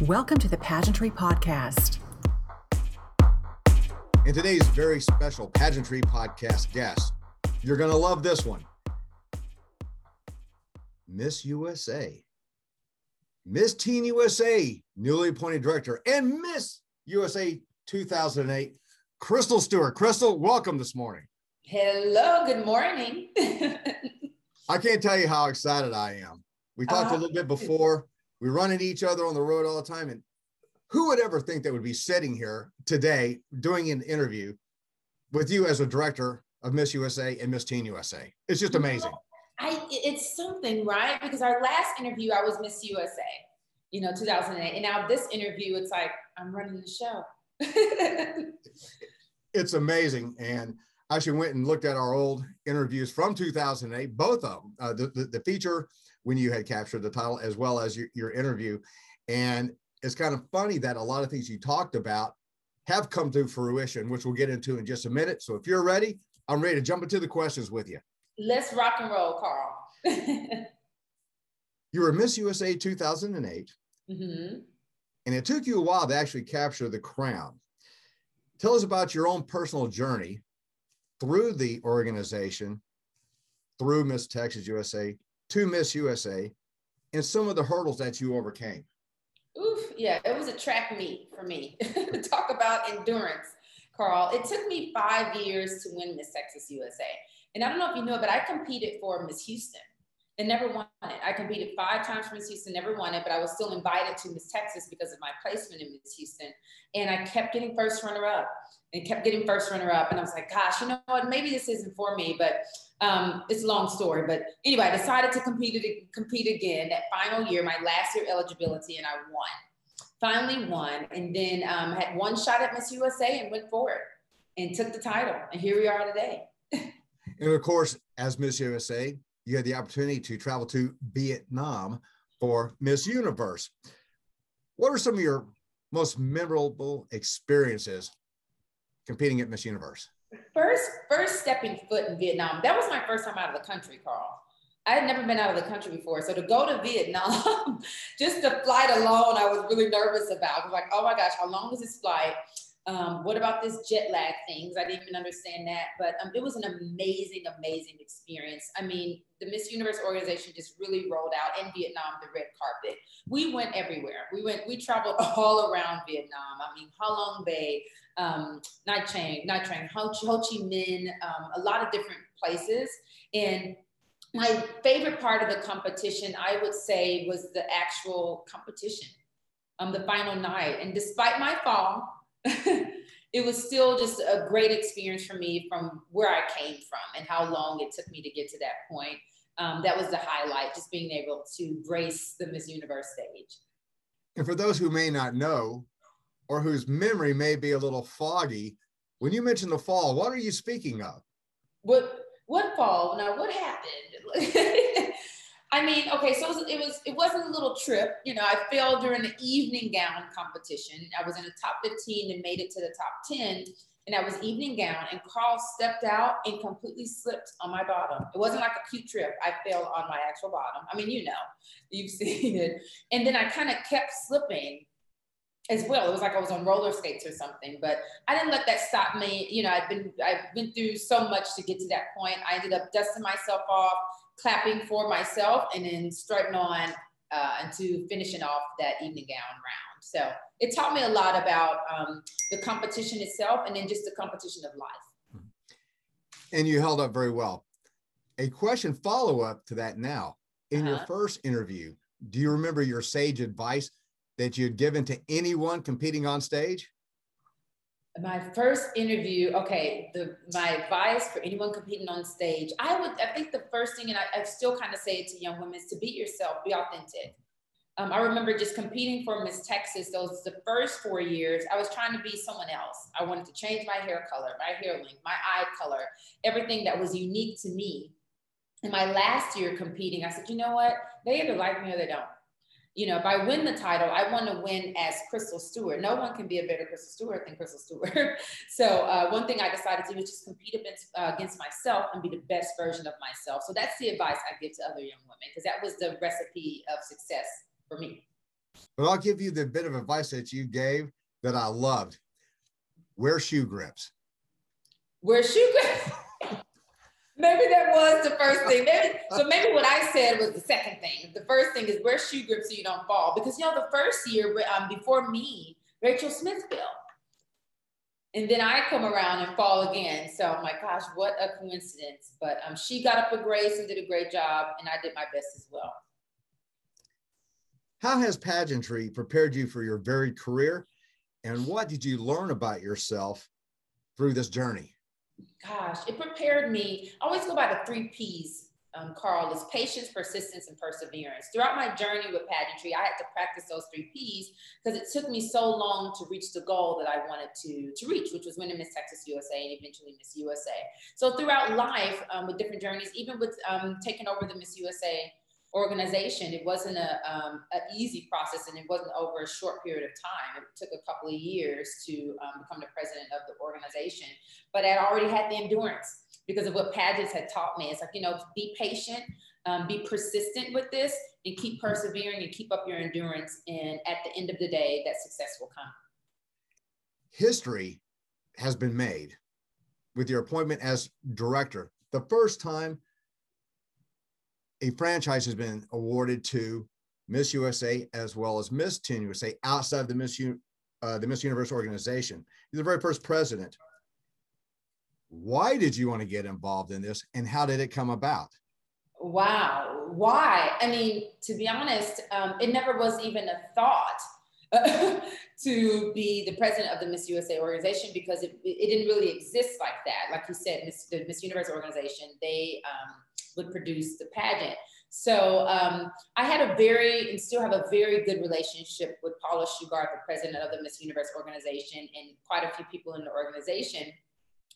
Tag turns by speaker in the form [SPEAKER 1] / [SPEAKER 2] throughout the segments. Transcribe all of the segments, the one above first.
[SPEAKER 1] Welcome to the Pageantry Podcast.
[SPEAKER 2] And today's very special Pageantry Podcast guest, you're going to love this one Miss USA, Miss Teen USA, newly appointed director, and Miss USA 2008, Crystle Stewart. Crystle, welcome this morning.
[SPEAKER 3] Hello, good morning.
[SPEAKER 2] I can't tell you how excited I am. We talked uh, a little bit before. We run into each other on the road all the time. And who would ever think that would be sitting here today doing an interview with you as a director of Miss USA and Miss Teen USA? It's just amazing.
[SPEAKER 3] I, it's something, right? Because our last interview, I was Miss USA, you know, 2008. And now this interview, it's like, I'm running the show.
[SPEAKER 2] it's amazing. And I actually went and looked at our old interviews from 2008, both of them, uh, the, the, the, feature when you had captured the title, as well as your, your interview. And it's kind of funny that a lot of things you talked about have come to fruition, which we'll get into in just a minute. So if you're ready, I'm ready to jump into the questions with you.
[SPEAKER 3] Let's rock and roll, Carl.
[SPEAKER 2] you were Miss USA 2008, mm-hmm. and it took you a while to actually capture the crown. Tell us about your own personal journey through the organization, through Miss Texas USA, to Miss USA, and some of the hurdles that you overcame.
[SPEAKER 3] Oof, yeah, it was a track meet for me. Talk about endurance, Carl. It took me five years to win Miss Texas USA. And I don't know if you know, but I competed for Miss Houston and never won it. I competed five times for Miss Houston, never won it, but I was still invited to Miss Texas because of my placement in Miss Houston. And I kept getting first runner up and kept getting first runner up. And I was like, gosh, you know what? Maybe this isn't for me, but um, it's a long story. But anyway, I decided to compete, compete again that final year, my last year eligibility, and I won. Finally won, and then um, had one shot at Miss USA and went for it and took the title. And here we are today.
[SPEAKER 2] and of course, as Miss USA, you had the opportunity to travel to Vietnam for Miss Universe. What are some of your most memorable experiences competing at Miss Universe?
[SPEAKER 3] First, first stepping foot in Vietnam. That was my first time out of the country, Carl. I had never been out of the country before. So to go to Vietnam, just the flight alone, I was really nervous about. I was like, oh my gosh, how long is this flight? Um, what about this jet lag things? I didn't even understand that, but um, it was an amazing, amazing experience. I mean, the Miss Universe organization just really rolled out in Vietnam the red carpet. We went everywhere. We went, we traveled all around Vietnam. I mean, Ha Long Bay, um, Nha Trang, Nha Trang, Ho, Ho Chi Minh, um, a lot of different places. And my favorite part of the competition, I would say, was the actual competition, um, the final night. And despite my fall, it was still just a great experience for me from where I came from and how long it took me to get to that point. Um, that was the highlight, just being able to grace the Miss Universe stage.
[SPEAKER 2] And for those who may not know, or whose memory may be a little foggy, when you mention the fall, what are you speaking of?
[SPEAKER 3] What what fall? Now, what happened? I mean, okay, so it was, it was it wasn't a little trip. You know, I failed during the evening gown competition. I was in the top 15 and made it to the top 10. And I was evening gown, and Carl stepped out and completely slipped on my bottom. It wasn't like a cute trip. I fell on my actual bottom. I mean, you know, you've seen it. And then I kind of kept slipping as well. It was like I was on roller skates or something, but I didn't let that stop me. You know, I've been I've been through so much to get to that point. I ended up dusting myself off, clapping for myself, and then starting on uh, into finishing off that evening gown round. So it taught me a lot about um, the competition itself, and then just the competition of life.
[SPEAKER 2] And you held up very well. A question follow up to that now. In uh-huh. your first interview, do you remember your sage advice that you'd given to anyone competing on stage?
[SPEAKER 3] My first interview, okay, the my advice for anyone competing on stage, I would, I think the first thing, and I, I still kind of say it to young women, is to be yourself, be authentic. Um, I remember just competing for Miss Texas. Those the first four years, I was trying to be someone else. I wanted to change my hair color, my hair length, my eye color, everything that was unique to me. In my last year competing, I said, you know what? They either like me or they don't you know, if I win the title, I want to win as Crystle Stewart. No one can be a better Crystle Stewart than Crystle Stewart. so uh, one thing I decided to do was just compete against, uh, against myself and be the best version of myself. So that's the advice I give to other young women because that was the recipe of success for me.
[SPEAKER 2] But I'll give you the bit of advice that you gave that I loved. Wear shoe grips.
[SPEAKER 3] Wear shoe grips. maybe that was the first thing. Maybe, so maybe what I said was the second thing. The first thing is wear shoe grips so you don't fall. Because you know, the first year um, before me, Rachel Smith fell. And then I come around and fall again. So I'm like, gosh, what a coincidence. But um, she got up with grace and did a great job, and I did my best as well.
[SPEAKER 2] How has pageantry prepared you for your varied career? And what did you learn about yourself through this journey?
[SPEAKER 3] Gosh, it prepared me. I always go by the three P's, um, Carl, is patience, persistence, and perseverance. Throughout my journey with pageantry, I had to practice those three P's because it took me so long to reach the goal that I wanted to, to reach, which was winning Miss Texas USA and eventually Miss USA. So throughout life, um, with different journeys, even with um, taking over the Miss USA organization. It wasn't a um, an easy process, and it wasn't over a short period of time. It took a couple of years to um, become the president of the organization. But I already had the endurance because of what pageants had taught me. It's like you know, be patient, um, be persistent with this, and keep persevering and keep up your endurance. And at the end of the day, that success will come.
[SPEAKER 2] History has been made with your appointment as director. The first time a franchise has been awarded to Miss USA as well as Miss Teen USA outside of the Miss U, uh, the Miss Universe organization. You're the very first president. Why did you want to get involved in this, and how did it come about?
[SPEAKER 3] Wow, why? I mean, to be honest, um, it never was even a thought to be the president of the Miss USA organization because it, it didn't really exist like that. Like you said, Miss, the Miss Universe organization, they um, would produce the pageant. So um, I had a very and still have a very good relationship with Paula Shugart, the president of the Miss Universe organization, and quite a few people in the organization.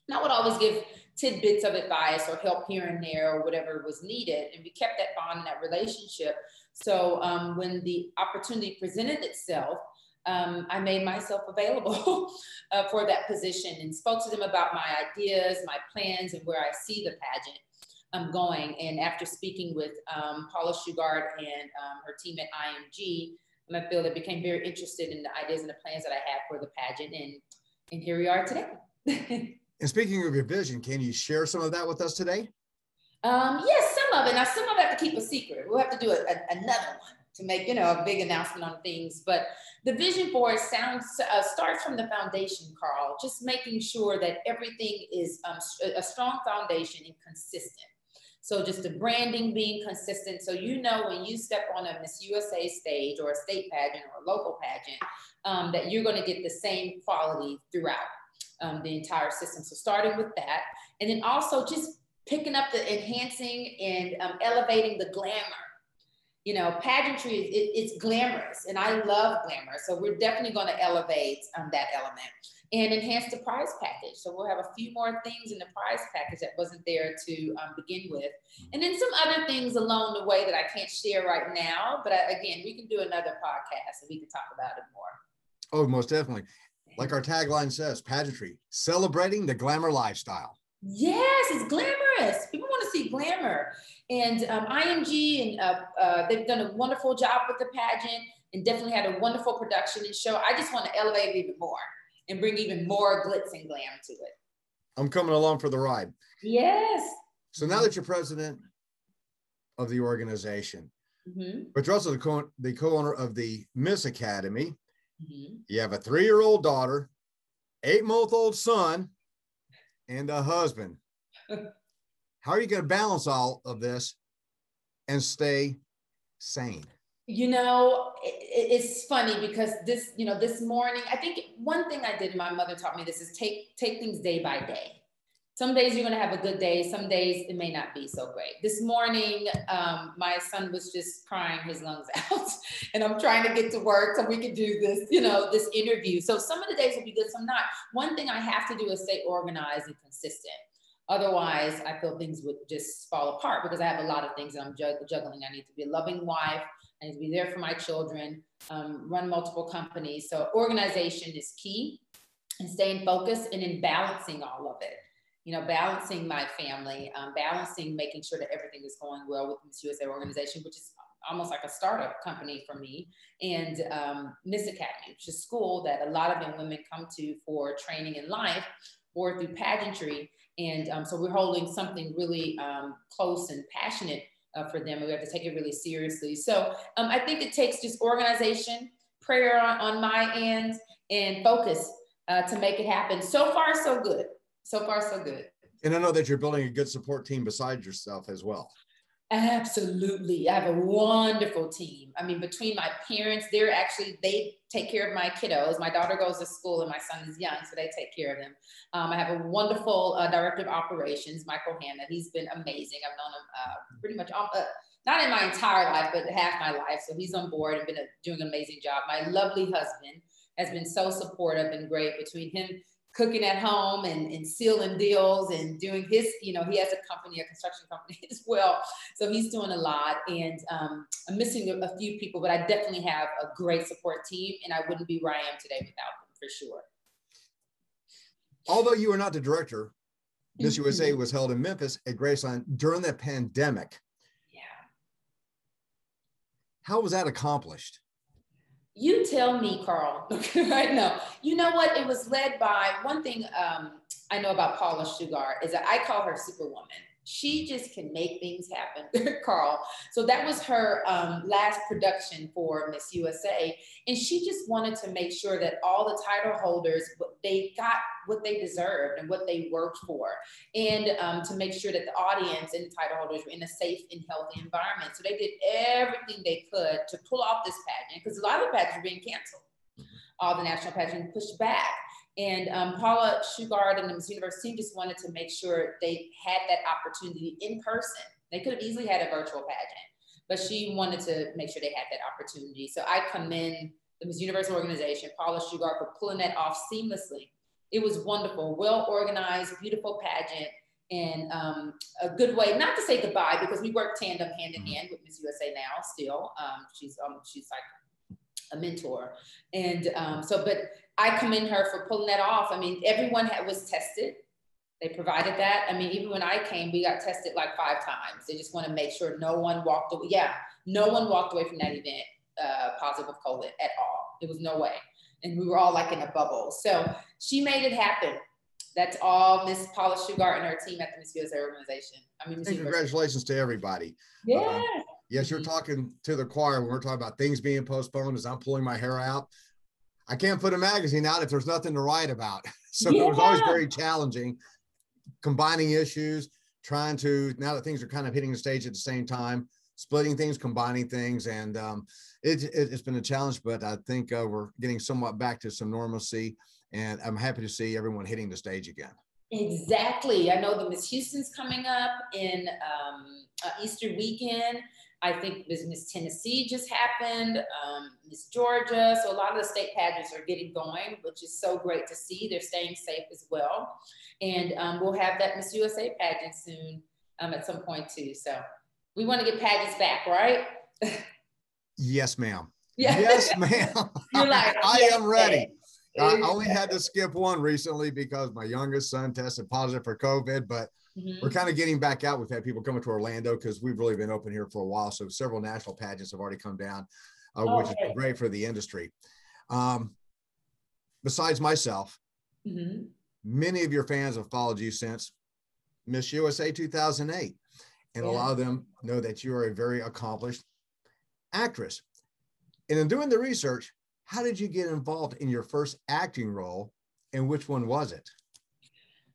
[SPEAKER 3] And I would always give tidbits of advice or help here and there or whatever was needed. And we kept that bond and that relationship. So um, when the opportunity presented itself, um, I made myself available uh, for that position and spoke to them about my ideas, my plans, and where I see the pageant um, going. And after speaking with um, Paula Shugart and um, her team at IMG, I feel they became very interested in the ideas and the plans that I had for the pageant. And, and here we are today.
[SPEAKER 2] and speaking of your vision, can you share some of that with us today?
[SPEAKER 3] Um, yes, some of it. Now, some of it I have to keep a secret. We'll have to do a, a, another one to make you know a big announcement on things. But the vision board sounds uh, starts from the foundation, Carl. Just making sure that everything is um, a strong foundation and consistent. So just the branding being consistent. So you know when you step on a Miss USA stage or a state pageant or a local pageant, um, that you're going to get the same quality throughout um, the entire system. So starting with that, and then also just picking up the enhancing and um, elevating the glamour. You know, pageantry it, it's glamorous, and I love glamour. So we're definitely going to elevate um, that element and enhance the prize package. So we'll have a few more things in the prize package that wasn't there to um, begin with. And then some other things along the way that I can't share right now. But I, uh, again, we can do another podcast and we can talk about it more.
[SPEAKER 2] Oh, most definitely. Like our tagline says, pageantry, celebrating the glamour lifestyle.
[SPEAKER 3] Yes, it's glamorous. People want to see glamour. And um, IMG, and uh, uh, they've done a wonderful job with the pageant and definitely had a wonderful production and show. I just want to elevate it even more and bring even more glitz and glam to it.
[SPEAKER 2] I'm coming along for the ride.
[SPEAKER 3] Yes.
[SPEAKER 2] So now that you're president of the organization, mm-hmm. but you're also the, co- the co-owner of the Miss Academy, mm-hmm. you have a three-year-old daughter, eight-month-old son, and a husband. How are you going to balance all of this and stay sane?
[SPEAKER 3] you know it's funny because this you know this morning i think one thing i did my mother taught me this is take take things day by day. Some days you're going to have a good day some days it may not be so great. This morning um, my son was just crying his lungs out and i'm trying to get to work so we can do this you know this interview. So some of the days will be good some not. One thing i have to do is stay organized and consistent. Otherwise i feel things would just fall apart because i have a lot of things that i'm juggling. I need to be a loving wife I need to be there for my children, um, run multiple companies. So organization is key and staying focused and in balancing all of it. You know, balancing my family, um, balancing making sure that everything is going well with Miss USA organization, which is almost like a startup company for me, and um, Miss Academy, which is a school that a lot of young women come to for training in life or through pageantry. And um, so we're holding something really um, close and passionate uh, for them. We have to take it really seriously. So um, I think it takes just organization, prayer on, on my end, and focus uh, to make it happen. So far, so good. So far, so good.
[SPEAKER 2] And I know that you're building a good support team besides yourself as well.
[SPEAKER 3] Absolutely. I have a wonderful team. I mean, between my parents, they're actually, they take care of my kiddos. My daughter goes to school and my son is young, so they take care of them. Um, I have a wonderful uh, director of operations, Michael Hanna. He's been amazing. I've known him uh, pretty much, uh, not in my entire life, but half my life. So he's on board and been a, doing an amazing job. My lovely husband has been so supportive and great between him cooking at home and, and sealing deals and doing his, you know, he has a company, a construction company as well. So he's doing a lot. And um, I'm missing a, a few people, but I definitely have a great support team and I wouldn't be where I am today without them for sure.
[SPEAKER 2] Although you are not the director, Miss. USA was held in Memphis at Graceland during the pandemic.
[SPEAKER 3] Yeah.
[SPEAKER 2] How was that accomplished?
[SPEAKER 3] You tell me, Carl, right now. You know what? It was led by one thing um, I know about Paula Shugart is that I call her Superwoman she just can make things happen, Carl. So that was her um, last production for Miss USA, and she just wanted to make sure that all the title holders they got what they deserved and what they worked for, and um, to make sure that the audience and the title holders were in a safe and healthy environment. So they did everything they could to pull off this pageant because a lot of the pageants were being canceled. Mm-hmm. All the national pageants pushed back. And um, Paula Shugart and the Miss Universe team just wanted to make sure they had that opportunity in person. They could have easily had a virtual pageant, but she wanted to make sure they had that opportunity. So I commend the Miss Universe organization, Paula Shugart, for pulling that off seamlessly. It was wonderful, well organized, beautiful pageant, and um, a good way not to say goodbye because we work tandem hand in hand with Miss USA now. Still, um, she's um, she's like a mentor, and um, so but I commend her for pulling that off. I mean, everyone had, was tested. They provided that. I mean, even when I came, we got tested like five times. They just want to make sure no one walked away. Yeah, no one walked away from that event uh, positive of COVID at all. There was no way. And we were all like in a bubble. So she made it happen. That's all Miss Paula Shugart and her team at the Miss USA organization. I mean,
[SPEAKER 2] congratulations to everybody.
[SPEAKER 3] Yeah. Uh,
[SPEAKER 2] yes, you're mm-hmm. talking to the choir when we're talking about things being postponed as I'm pulling my hair out. I can't put a magazine out if there's nothing to write about. So yeah. it was always very challenging combining issues, trying to, now that things are kind of hitting the stage at the same time, splitting things, combining things. And um, it, it, has been a challenge, but I think uh, we're getting somewhat back to some normalcy. And I'm happy to see everyone hitting the stage again.
[SPEAKER 3] Exactly. I know the Miss Houston's coming up in um, uh, Easter weekend. I think Miss Tennessee just happened, um, Miss Georgia. So a lot of the state pageants are getting going, which is so great to see. They're staying safe as well. And um, we'll have that Miss USA pageant soon um, at some point too. So we want to get pageants back, right?
[SPEAKER 2] yes, ma'am. Yeah. Yes, ma'am. You're like, I am ready. I only had to skip one recently because my youngest son tested positive for COVID, but Mm-hmm. We're kind of getting back out. We've had people coming to Orlando because we've really been open here for a while. So several national pageants have already come down, uh, okay. which is great for the industry. Um, besides myself, mm-hmm. many of your fans have followed you since Miss USA 2008. And yeah. a lot of them know that you are a very accomplished actress. And in doing the research, how did you get involved in your first acting role and which one was it?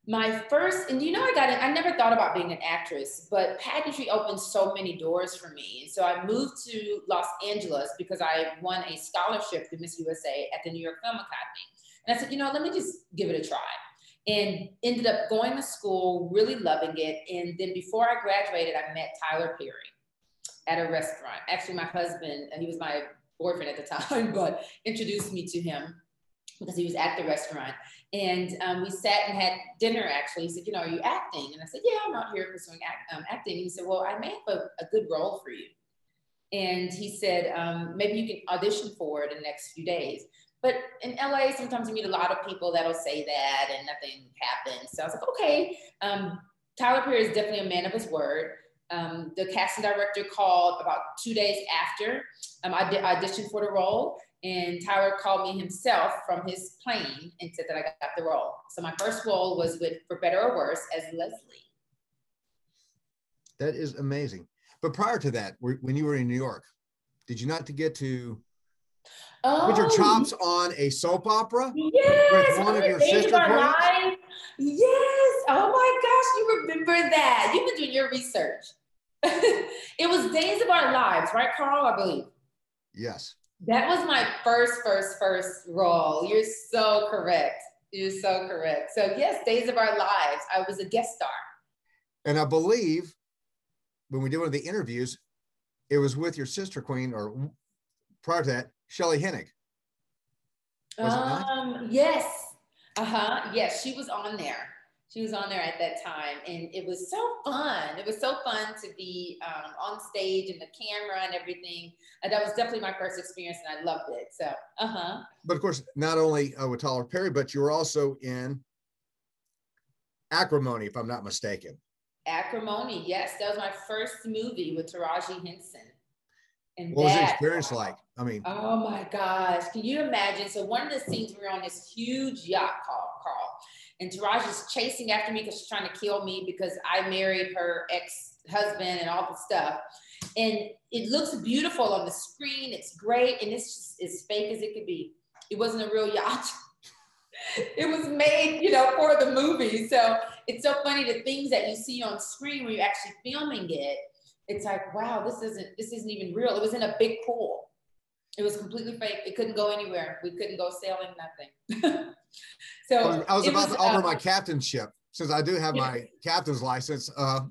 [SPEAKER 3] my first, and you know, I got it. I never thought about being an actress, but pageantry opened so many doors for me. And so I moved to Los Angeles because I won a scholarship through Miss USA at the New York Film Academy. And I said, you know, let me just give it a try. And ended up going to school, really loving it. And then before I graduated, I met Tyler Perry at a restaurant. Actually, my husband, and he was my boyfriend at the time, but introduced me to him because he was at the restaurant. And um, we sat and had dinner actually. He said, You know, are you acting? And I said, Yeah, I'm out here pursuing act, um, acting. And he said, Well, I may have a, a, good role for you. And he said, um, Maybe you can audition for it in the next few days. But in LA, sometimes you meet a lot of people that'll say that and nothing happens. So I was like, Okay. Um, Tyler Perry is definitely a man of his word. Um, the casting director called about two days after um, I did audition for the role, and Tyler called me himself from his plane and said that I got the role. So my first role was with For Better or Worse as Leslie.
[SPEAKER 2] That is amazing. But prior to that, when you were in New York, did you not to get to oh, put your oh, chops on a soap opera?
[SPEAKER 3] Yes, one of your sister. Yes. Oh my gosh, you remember that? You've been doing your research. it was Days of Our Lives, right, Carl? I believe.
[SPEAKER 2] Yes.
[SPEAKER 3] That was my first, first, first role. You're so correct. You're so correct. So yes, Days of Our Lives. I was a guest star.
[SPEAKER 2] And I believe when we did one of the interviews, it was with your sister queen, or prior to that, Shelley Hennig.
[SPEAKER 3] Um, yes. Uh-huh. Yes, she was on there. She was on there at that time, and it was so fun. It was so fun to be um, on stage and the camera and everything. And that was definitely my first experience, and I loved it. So, uh huh.
[SPEAKER 2] But of course, not only uh, with Tyler Perry, but you were also in Acrimony, if I'm not mistaken.
[SPEAKER 3] Acrimony, yes, that was my first movie with Taraji Henson.
[SPEAKER 2] And what that, was the experience like? I mean,
[SPEAKER 3] oh my gosh, can you imagine? So one of the scenes we were on this huge yacht, Carl, Carl and Taraji is chasing after me because she's trying to kill me because I married her ex-husband and all the stuff. And it looks beautiful on the screen. It's great, and it's just as fake as it could be. It wasn't a real yacht. it was made, you know, for the movie. So it's so funny the things that you see on screen when you're actually filming it. It's like, wow, this isn't this isn't even real. It was in a big pool. It was completely fake. It couldn't go anywhere. We couldn't go sailing, nothing. so
[SPEAKER 2] I was about was, to offer uh, my captainship since I do have my captain's license. Uh,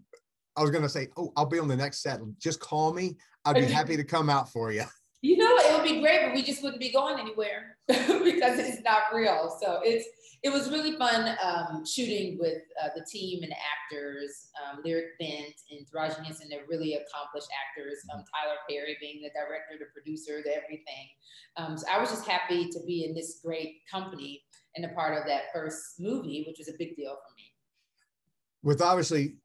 [SPEAKER 2] I was going to say, oh, I'll be on the next set. Just call me. I'd be happy to come out for you.
[SPEAKER 3] You know, it would be great, but we just wouldn't be going anywhere because it's not real. So it's it was really fun um, shooting with uh, the team and actors, um, Lyric Bent and Taraji Henson. They're really accomplished actors. Um, Tyler Perry being the director, the producer, the everything. Um, so I was just happy to be in this great company and a part of that first movie, which was a big deal for me.
[SPEAKER 2] With obviously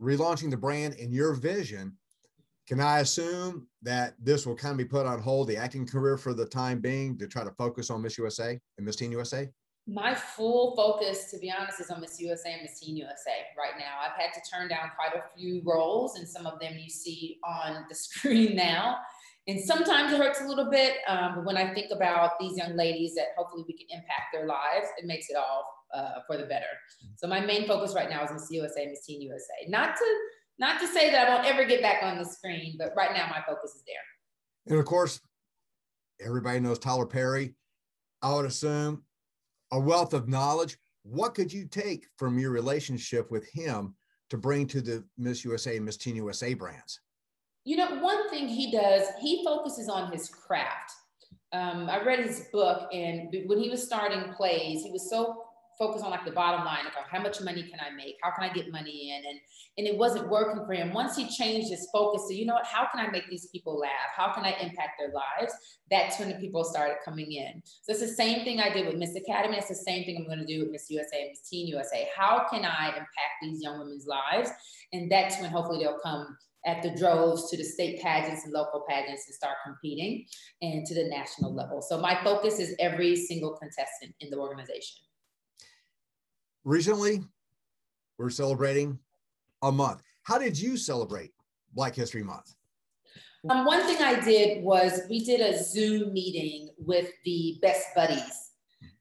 [SPEAKER 2] relaunching the brand and your vision, can I assume that this will kind of be put on hold, the acting career for the time being, to try to focus on Miss USA and Miss Teen USA?
[SPEAKER 3] My full focus, to be honest, is on Miss USA and Miss Teen USA right now. I've had to turn down quite a few roles, and some of them you see on the screen now. And sometimes it hurts a little bit, um, but when I think about these young ladies that hopefully we can impact their lives, it makes it all uh, for the better. So my main focus right now is Miss USA and Miss Teen USA. Not to not to say that I won't ever get back on the screen, but right now my focus is there.
[SPEAKER 2] And of course, everybody knows Tyler Perry. I would assume a wealth of knowledge. What could you take from your relationship with him to bring to the Miss USA and Miss Teen USA brands?
[SPEAKER 3] You know, one thing he does, he focuses on his craft. Um, I read his book, and when he was starting plays, he was so focus on like the bottom line, like how much money can I make? How can I get money in? And and it wasn't working for him. Once he changed his focus to, you know what, how can I make these people laugh? How can I impact their lives? That's when the people started coming in. So it's the same thing I did with Miss Academy. It's the same thing I'm going to do with Miss USA and Miss Teen USA. How can I impact these young women's lives? And that's when hopefully they'll come at the droves to the state pageants and local pageants and start competing and to the national level. So my focus is every single contestant in the organization
[SPEAKER 2] recently we're celebrating a month. How did you celebrate Black History Month?
[SPEAKER 3] Um, one thing I did was we did a Zoom meeting with the best buddies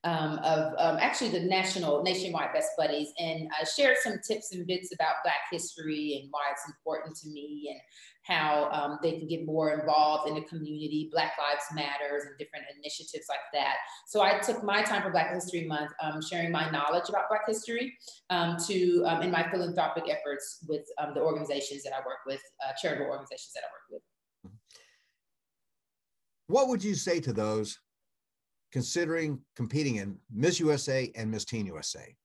[SPEAKER 3] um, of um, actually the national nationwide best buddies. And I shared some tips and bits about black history and why it's important to me and how um, they can get more involved in the community. Black lives matters and different initiatives like that. So i took my time for black history month um, sharing my knowledge about black history um, to um, in my philanthropic efforts with the organizations that i work with uh, charitable organizations that i work with.
[SPEAKER 2] What would you say to those considering competing in Miss USA and Miss Teen USA?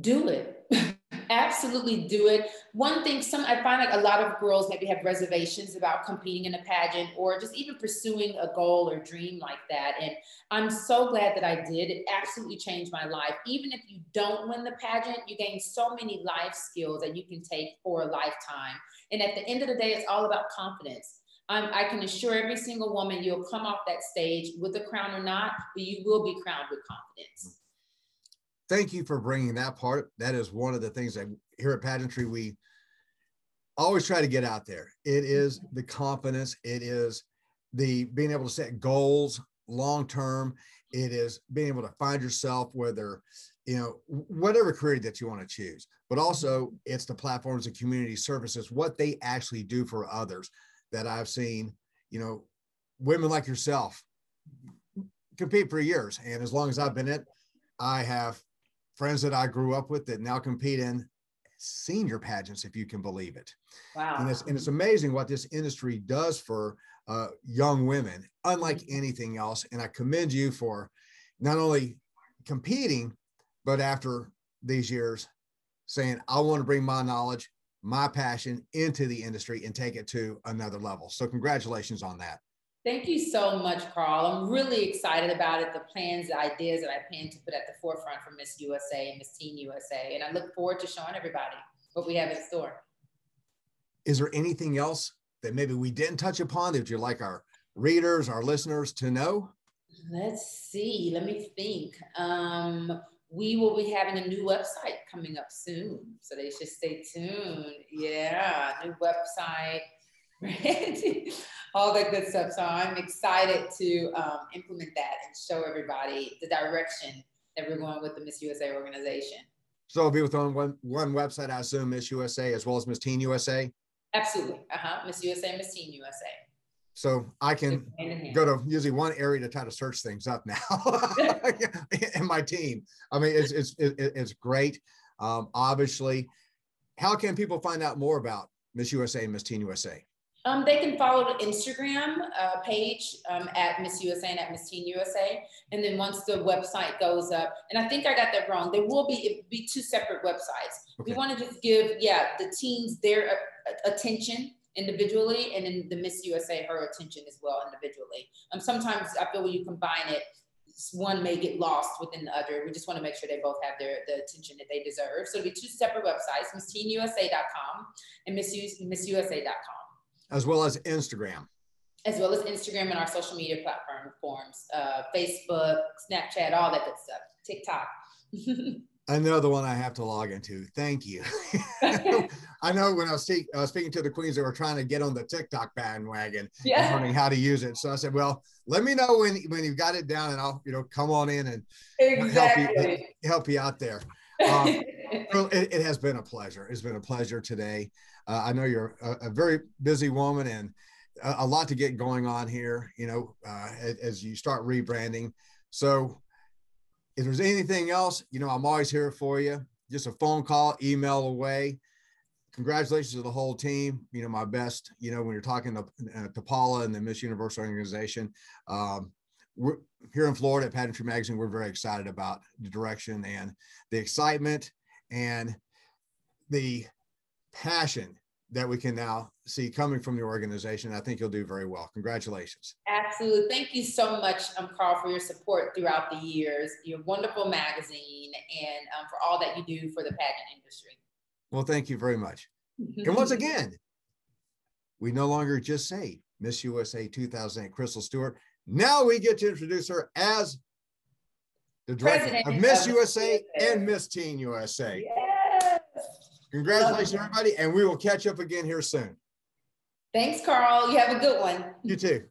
[SPEAKER 3] Do it. absolutely do it. One thing, some I find like a lot of girls maybe have reservations about competing in a pageant or just even pursuing a goal or dream like that. And I'm so glad that I did. It absolutely changed my life. Even if you don't win the pageant, you gain so many life skills that you can take for a lifetime. And at the end of the day, it's all about confidence. Um, I can assure every single woman you'll come off that stage with a crown or not, but you will be crowned with confidence
[SPEAKER 2] thank you for bringing that part. That is one of the things that here at Pageantry we always try to get out there. It is the confidence. It is the being able to set goals long term. It is being able to find yourself whether you know whatever career that you want to choose but also it's the platforms and community services what they actually do for others that i've seen you know women like yourself compete for years and as long as i've been it i have friends that I grew up with that now compete in senior pageants, if you can believe it.
[SPEAKER 3] Wow.
[SPEAKER 2] And it's, and it's amazing what this industry does for uh, young women, unlike mm-hmm. anything else. And I commend you for not only competing, but after these years, saying, I want to bring my knowledge, my passion into the industry and take it to another level. So, congratulations on that.
[SPEAKER 3] Thank you so much, Carl. I'm really excited about it, the plans, the ideas that I plan to put at the forefront for Miss USA and Miss Teen USA. And I look forward to showing everybody what we have in store.
[SPEAKER 2] Is there anything else that maybe we didn't touch upon that you'd like our readers, our listeners to know?
[SPEAKER 3] Let's see. Let me think. Um, we will be having a new website coming up soon. So they should stay tuned. Yeah, new website. Right? all that good stuff. So I'm excited to um, implement that and show everybody the direction that we're going with the Miss USA organization.
[SPEAKER 2] So it'll be with on one one website, I assume, Miss USA as well as Miss Teen USA.
[SPEAKER 3] Absolutely. Uh-huh. Miss USA, Miss Teen USA.
[SPEAKER 2] So I can go to usually one area to try to search things up now and my team. I mean, it's, it's, it's great. Um, obviously, how can people find out more about Miss USA and Miss Teen USA?
[SPEAKER 3] Um, they can follow the Instagram uh, page um, at Miss USA and at Miss Teen USA. And then once the website goes up, and I think I got that wrong, there will be be two separate websites. Okay. We want to just give, yeah, the teens their uh, attention individually, and then the Miss USA her attention as well individually. Um, sometimes I feel when you combine it, one may get lost within the other. We just want to make sure they both have their the attention that they deserve. So it'll be two separate websites, MissTeenUSA.com and Miss MissUSA.com
[SPEAKER 2] as well as Instagram.
[SPEAKER 3] As well as Instagram and our social media platform forms, uh, Facebook, Snapchat, all that good stuff, TikTok.
[SPEAKER 2] Another one I have to log into. Thank you. I know when I was speak, uh, speaking to the queens, they were trying to get on the TikTok bandwagon, yeah. learning how to use it. So I said, "Well, let me know when when you've got it down, and I'll you know come on in and exactly. help you help you out there." Um, it, it, has been a pleasure. It's been a pleasure today. Uh, I know you're a, a, very busy woman and a, a, lot to get going on here, you know, uh, as, as, you start rebranding. So if there's anything else, you know, I'm always here for you. Just a phone call, email away. Congratulations to the whole team. You know, my best, you know, when you're talking to, uh, to Paula and the Miss Universe organization, um, we're here in Florida at Pageantry Magazine. We're very excited about the direction and the excitement and the passion that we can now see coming from the organization. I think you'll do very well. Congratulations.
[SPEAKER 3] Absolutely. Thank you so much, um, Carl, for your support throughout the years, your wonderful magazine, and um, for all that you do for the pageant industry.
[SPEAKER 2] Well, thank you very much. and once again, we no longer just say Miss USA 2008 Crystle Stewart. Now we get to introduce her as the director President of Miss of USA and Miss Teen USA. Yes. Congratulations, everybody, and we will catch up again here soon.
[SPEAKER 3] Thanks, Carl. You have a good one.
[SPEAKER 2] You too.